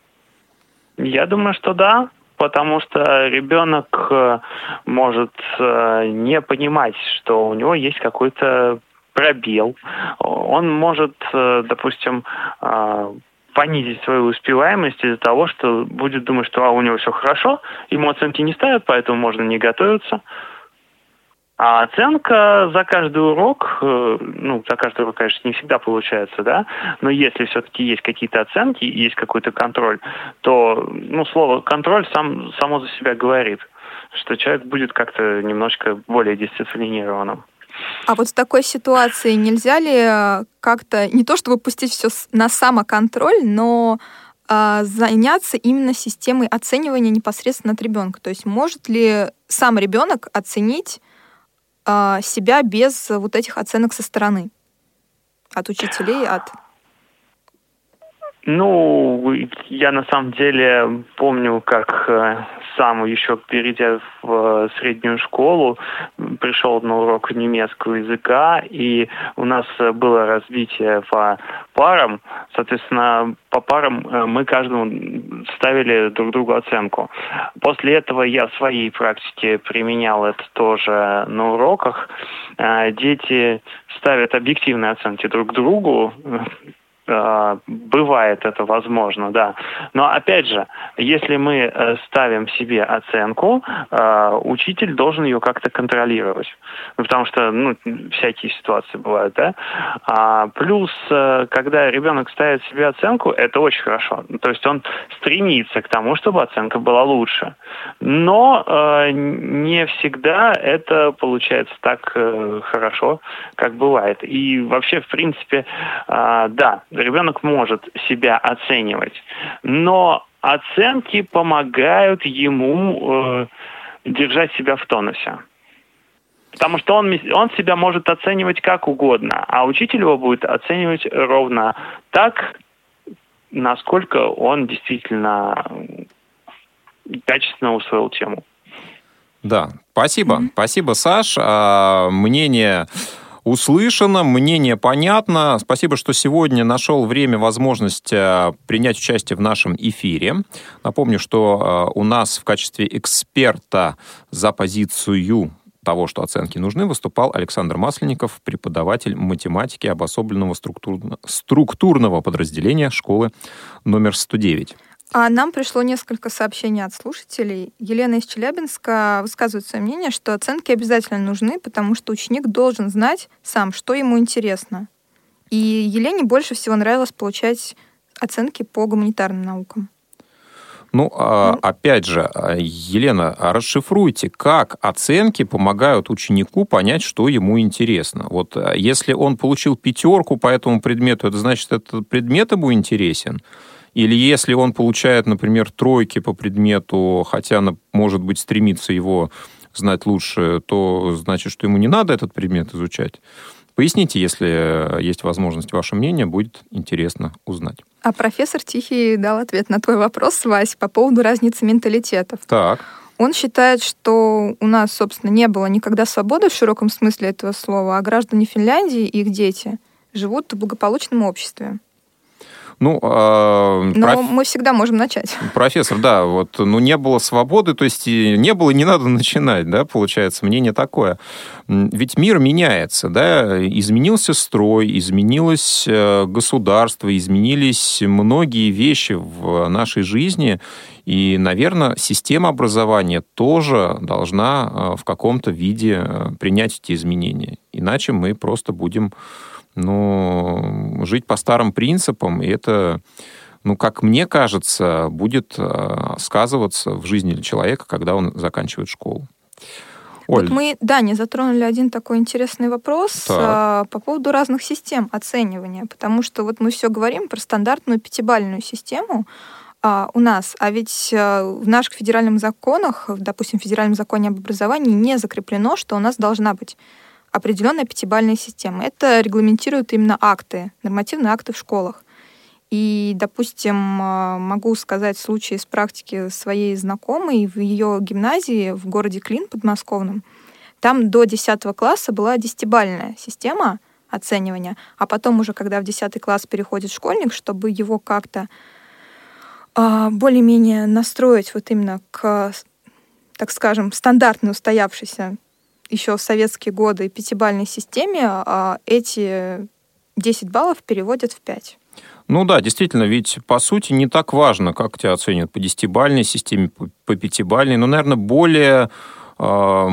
G: Я думаю, что да, потому что ребенок э, может э, не понимать, что у него есть какой-то пробел. Он может, э, допустим, понизить свою успеваемость из-за того, что будет думать, что а, у него все хорошо, ему оценки не ставят, поэтому можно не готовиться. А оценка за каждый урок, э, ну, за каждый урок, конечно, не всегда получается, да, но если все-таки есть какие-то оценки, есть какой-то контроль, то, ну, слово контроль сам, само за себя говорит, что человек будет как-то немножко более дисциплинированным.
D: А вот в такой ситуации нельзя ли э, как-то не то чтобы пустить все на самоконтроль, но э, заняться именно системой оценивания непосредственно от ребенка? То есть может ли сам ребенок оценить себя без вот этих оценок со стороны? От учителей, от...
G: Ну, я на самом деле помню, как э, сам еще перейдя в э, среднюю школу, пришел на урок немецкого языка, и у нас было разбитие по парам. Соответственно, по парам э, мы каждому ставили друг другу оценку. После этого я в своей практике применял это тоже на уроках. Э, дети ставят объективные оценки друг другу, бывает это возможно, да. Но опять же, если мы э, ставим себе оценку, а, учитель должен ее как-то контролировать. Ну, потому что ну, всякие ситуации бывают, да. А, плюс, э, когда ребенок ставит себе оценку, это очень хорошо. То есть он стремится к тому, чтобы оценка была лучше. Но э, не всегда это получается так хорошо, как бывает. И вообще, в принципе, да, ребенок может себя оценивать, но оценки помогают ему э, держать себя в тонусе. Потому что он, он себя может оценивать как угодно, а учитель его будет оценивать ровно так, насколько он действительно качественно усвоил тему.
C: Да, спасибо. Mm-hmm. Спасибо, Саш. А, мнение услышано, мнение понятно. Спасибо, что сегодня нашел время, возможность э, принять участие в нашем эфире. Напомню, что э, у нас в качестве эксперта за позицию того, что оценки нужны, выступал Александр Масленников, преподаватель математики обособленного структурного подразделения школы номер 109.
D: А нам пришло несколько сообщений от слушателей. Елена из Челябинска высказывает свое мнение, что оценки обязательно нужны, потому что ученик должен знать сам, что ему интересно. И Елене больше всего нравилось получать оценки по гуманитарным наукам.
C: Ну, а, ну. опять же, а, Елена, расшифруйте, как оценки помогают ученику понять, что ему интересно. Вот а, если он получил пятерку по этому предмету, это значит, этот предмет ему интересен? Или если он получает, например, тройки по предмету, хотя, может быть, стремится его знать лучше, то значит, что ему не надо этот предмет изучать. Поясните, если есть возможность, ваше мнение, будет интересно узнать.
D: А профессор Тихий дал ответ на твой вопрос, Вась, по поводу разницы менталитетов.
C: Так.
D: Он считает, что у нас, собственно, не было никогда свободы в широком смысле этого слова, а граждане Финляндии и их дети живут в благополучном обществе.
C: Ну, э,
D: Но проф... мы всегда можем начать.
C: Профессор, да, вот, ну, не было свободы, то есть не было, не надо начинать, да, получается, мнение такое. Ведь мир меняется, да, изменился строй, изменилось э, государство, изменились многие вещи в нашей жизни, и, наверное, система образования тоже должна э, в каком-то виде э, принять эти изменения. Иначе мы просто будем но жить по старым принципам, и это, ну, как мне кажется, будет э, сказываться в жизни человека, когда он заканчивает школу.
D: Оль. Вот мы, да, не затронули один такой интересный вопрос а, по поводу разных систем оценивания, потому что вот мы все говорим про стандартную пятибальную систему, а, у нас. А ведь а, в наших федеральных законах, допустим, в федеральном законе об образовании не закреплено, что у нас должна быть определенная пятибальная система. Это регламентируют именно акты, нормативные акты в школах. И, допустим, могу сказать случай из практики своей знакомой в ее гимназии в городе Клин подмосковном. Там до 10 класса была десятибальная система оценивания, а потом уже, когда в 10 класс переходит школьник, чтобы его как-то а, более-менее настроить вот именно к, так скажем, стандартной устоявшейся еще в советские годы пятибальной системе, а эти 10 баллов переводят в 5.
C: Ну да, действительно, ведь по сути не так важно, как тебя оценивают по десятибальной системе, по пятибальной, но, наверное, более а,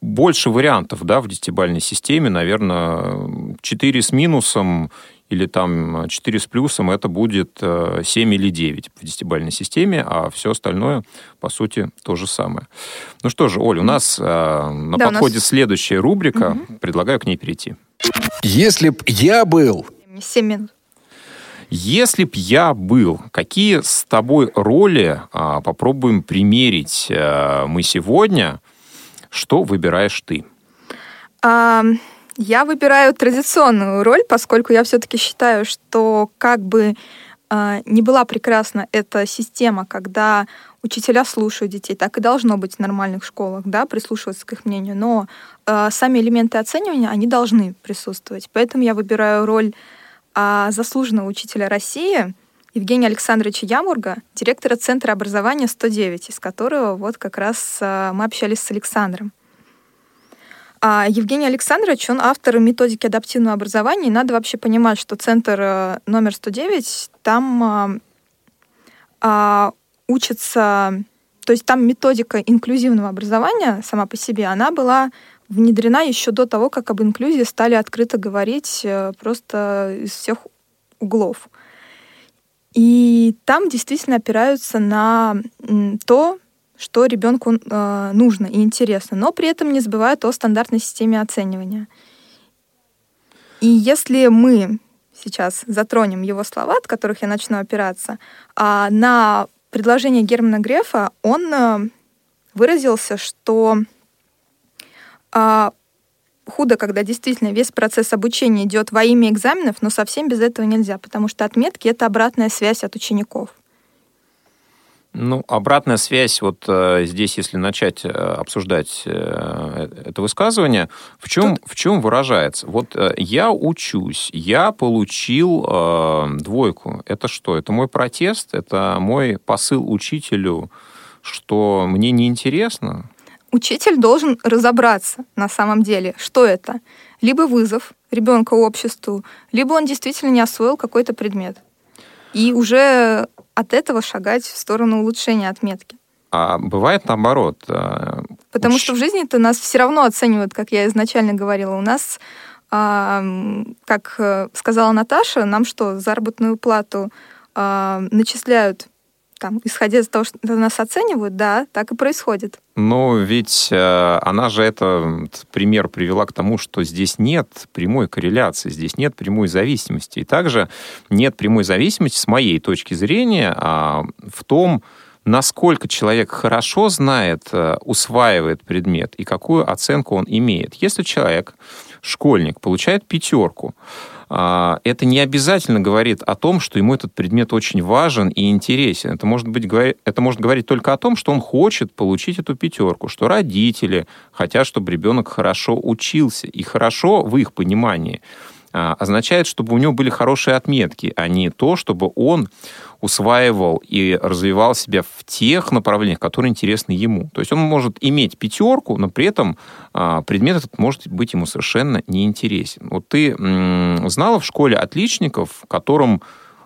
C: больше вариантов да, в десятибальной системе, наверное, 4 с минусом или там 4 с плюсом, это будет 7 э, или 9 в десятибальной системе, а все остальное, по сути, то же самое. Ну что же, Оль, у нас э, на да, подходе нас... следующая рубрика. Угу. Предлагаю к ней перейти.
A: Если б я был...
D: 7 минут.
C: Если б я был, какие с тобой роли а, попробуем примерить а, мы сегодня? Что выбираешь ты?
D: А, я выбираю традиционную роль, поскольку я все-таки считаю, что как бы э, не была прекрасна эта система, когда учителя слушают детей, так и должно быть в нормальных школах, да, прислушиваться к их мнению, но э, сами элементы оценивания, они должны присутствовать. Поэтому я выбираю роль э, заслуженного учителя России Евгения Александровича Ямурга, директора Центра образования 109, из которого вот как раз мы общались с Александром. А Евгений Александрович, он автор методики адаптивного образования. И надо вообще понимать, что центр э, номер 109, там а, а, учатся, то есть там методика инклюзивного образования сама по себе, она была внедрена еще до того, как об инклюзии стали открыто говорить э, просто из всех углов. И там действительно опираются на то, что ребенку э, нужно и интересно, но при этом не забывают о стандартной системе оценивания. И если мы сейчас затронем его слова, от которых я начну опираться, а на предложение Германа Грефа он э, выразился, что э, худо, когда действительно весь процесс обучения идет во имя экзаменов, но совсем без этого нельзя, потому что отметки — это обратная связь от учеников.
C: Ну, обратная связь, вот э, здесь, если начать э, обсуждать э, это высказывание, в чем, Тут... в чем выражается? Вот э, я учусь, я получил э, двойку. Это что? Это мой протест? Это мой посыл учителю, что мне неинтересно?
D: Учитель должен разобраться на самом деле, что это. Либо вызов ребенка обществу, либо он действительно не освоил какой-то предмет. И уже от этого шагать в сторону улучшения отметки.
C: А бывает наоборот. Э,
D: Потому уч... что в жизни-то нас все равно оценивают, как я изначально говорила. У нас, как э, сказала Наташа, нам что, заработную плату а, начисляют там, исходя из того, что нас оценивают, да, так и происходит.
C: Но ведь э, она же это пример привела к тому, что здесь нет прямой корреляции, здесь нет прямой зависимости. И также нет прямой зависимости, с моей точки зрения, э, в том, насколько человек хорошо знает, э, усваивает предмет и какую оценку он имеет. Если человек, школьник, получает пятерку, а, это не обязательно говорит о том, что ему этот предмет очень важен и интересен. Это может, быть, это может говорить только о том, что он хочет получить эту пятерку, что родители хотят, чтобы ребенок хорошо учился. И хорошо в их понимании означает, чтобы у него были хорошие отметки, а не то, чтобы он усваивал и развивал себя в тех направлениях, которые интересны ему. То есть он может иметь пятерку, но при этом а, предмет этот может быть ему совершенно неинтересен. Вот ты знала в школе отличников, которым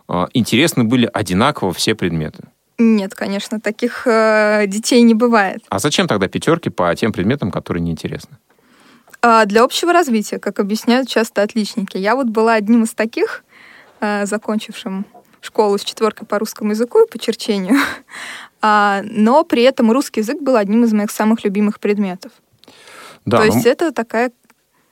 C: а, интересны были одинаково все предметы?
D: Нет, конечно, таких э, детей не бывает.
C: А зачем тогда пятерки по тем предметам, которые неинтересны?
D: А, для общего развития, как объясняют часто отличники. Я вот была одним из таких, э, закончившим школу с четверкой по русскому языку и по черчению. А, но при этом русский язык был одним из моих самых любимых предметов. Да, То есть это такая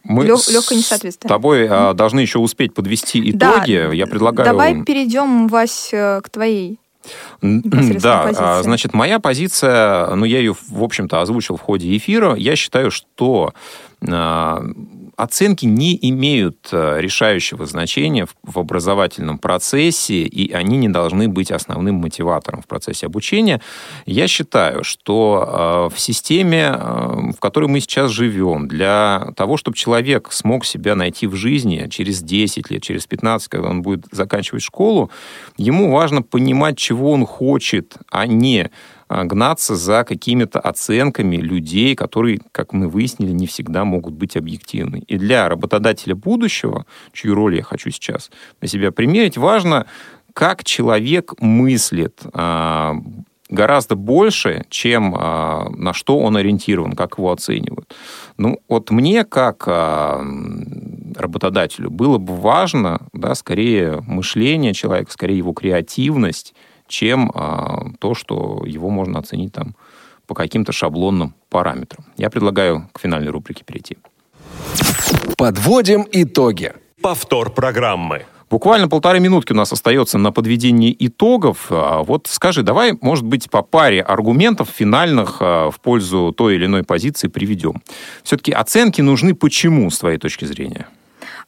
C: мы Лег, легкое несоответствие. с тобой а, должны еще успеть подвести итоги. Да, Я предлагаю...
D: Давай перейдем, Вась, э, к твоей
C: Да, позиция. значит, моя позиция, ну, я ее, в общем-то, озвучил в ходе эфира. Я считаю, что а, оценки не имеют э, решающего значения в образовательном процессе, и они не должны быть основным мотиватором в процессе обучения. Я считаю, что э, в системе, э, в которой мы сейчас живем, для того, чтобы человек смог себя найти в жизни через 10 лет, через 15, когда он будет заканчивать школу, ему важно понимать, чего он хочет, а не гнаться за какими-то оценками людей, которые, как мы выяснили, не всегда могут быть объективны. И для работодателя будущего, чью роль я хочу сейчас на себя примерить, важно, как человек мыслит а, гораздо больше, чем а, на что он ориентирован, как его оценивают. Ну, вот мне, как работодателю, было бы важно, да, скорее мышление человека, скорее его креативность, чем а, то, что его можно оценить там по каким-то шаблонным параметрам. Я предлагаю к финальной рубрике перейти.
A: Подводим итоги.
B: Повтор программы.
C: Буквально полторы минутки у нас остается на подведение итогов. А, вот скажи, давай, может быть, по паре аргументов финальных а, в пользу той или иной позиции приведем. Все-таки оценки нужны почему, с твоей точки зрения?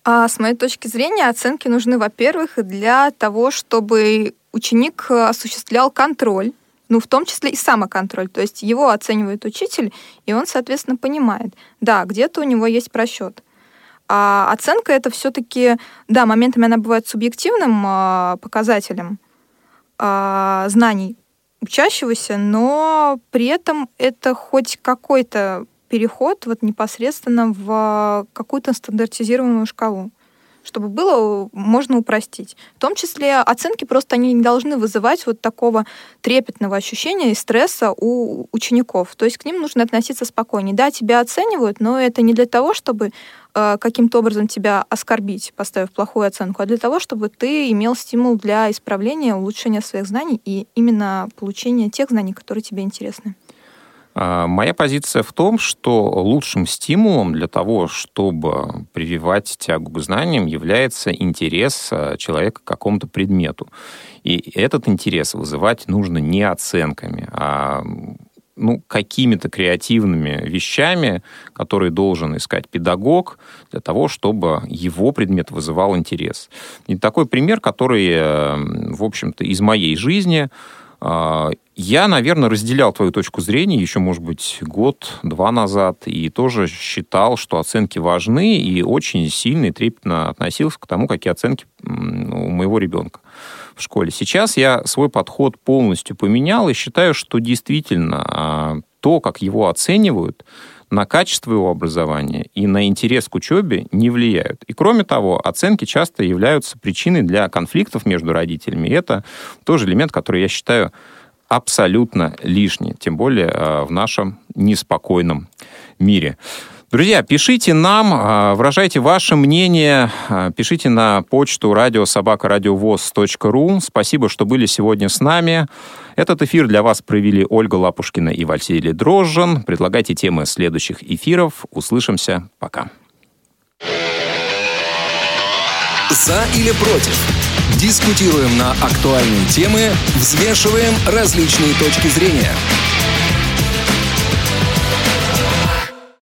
D: А с моей точки зрения, оценки нужны, во-первых, для того, чтобы ученик э, осуществлял контроль, ну, в том числе и самоконтроль. То есть его оценивает учитель, и он, соответственно, понимает, да, где-то у него есть просчет. А оценка это все-таки, да, моментами она бывает субъективным э, показателем э, знаний учащегося, но при этом это хоть какой-то переход вот непосредственно в какую-то стандартизированную шкалу чтобы было можно упростить. В том числе оценки просто они не должны вызывать вот такого трепетного ощущения и стресса у учеников. То есть к ним нужно относиться спокойнее. Да, тебя оценивают, но это не для того, чтобы э, каким-то образом тебя оскорбить, поставив плохую оценку, а для того, чтобы ты имел стимул для исправления, улучшения своих знаний и именно получения тех знаний, которые тебе интересны.
C: А, моя позиция в том, что лучшим стимулом для того, чтобы прививать тягу к знаниям, является интерес а, человека к какому-то предмету. И этот интерес вызывать нужно не оценками, а ну, какими-то креативными вещами, которые должен искать педагог для того, чтобы его предмет вызывал интерес. И такой пример, который, э, в общем-то, из моей жизни – я, наверное, разделял твою точку зрения еще, может быть, год-два назад, и тоже считал, что оценки важны, и очень сильно и трепетно относился к тому, какие оценки у моего ребенка в школе. Сейчас я свой подход полностью поменял и считаю, что действительно а, то, как его оценивают, на качество его образования и на интерес к учебе не влияют. И кроме того, оценки часто являются причиной для конфликтов между родителями. И это тоже элемент, который я считаю абсолютно лишний, тем более э, в нашем неспокойном мире. Друзья, пишите нам, а, выражайте ваше мнение, а, пишите на почту радиособакарадиовоз.ру. Спасибо, что были сегодня с нами. Этот эфир для вас провели Ольга Лапушкина и Василий Дрожжин. Предлагайте темы следующих эфиров. Услышимся. Пока.
A: За или против? Дискутируем на актуальные темы, взвешиваем различные точки зрения –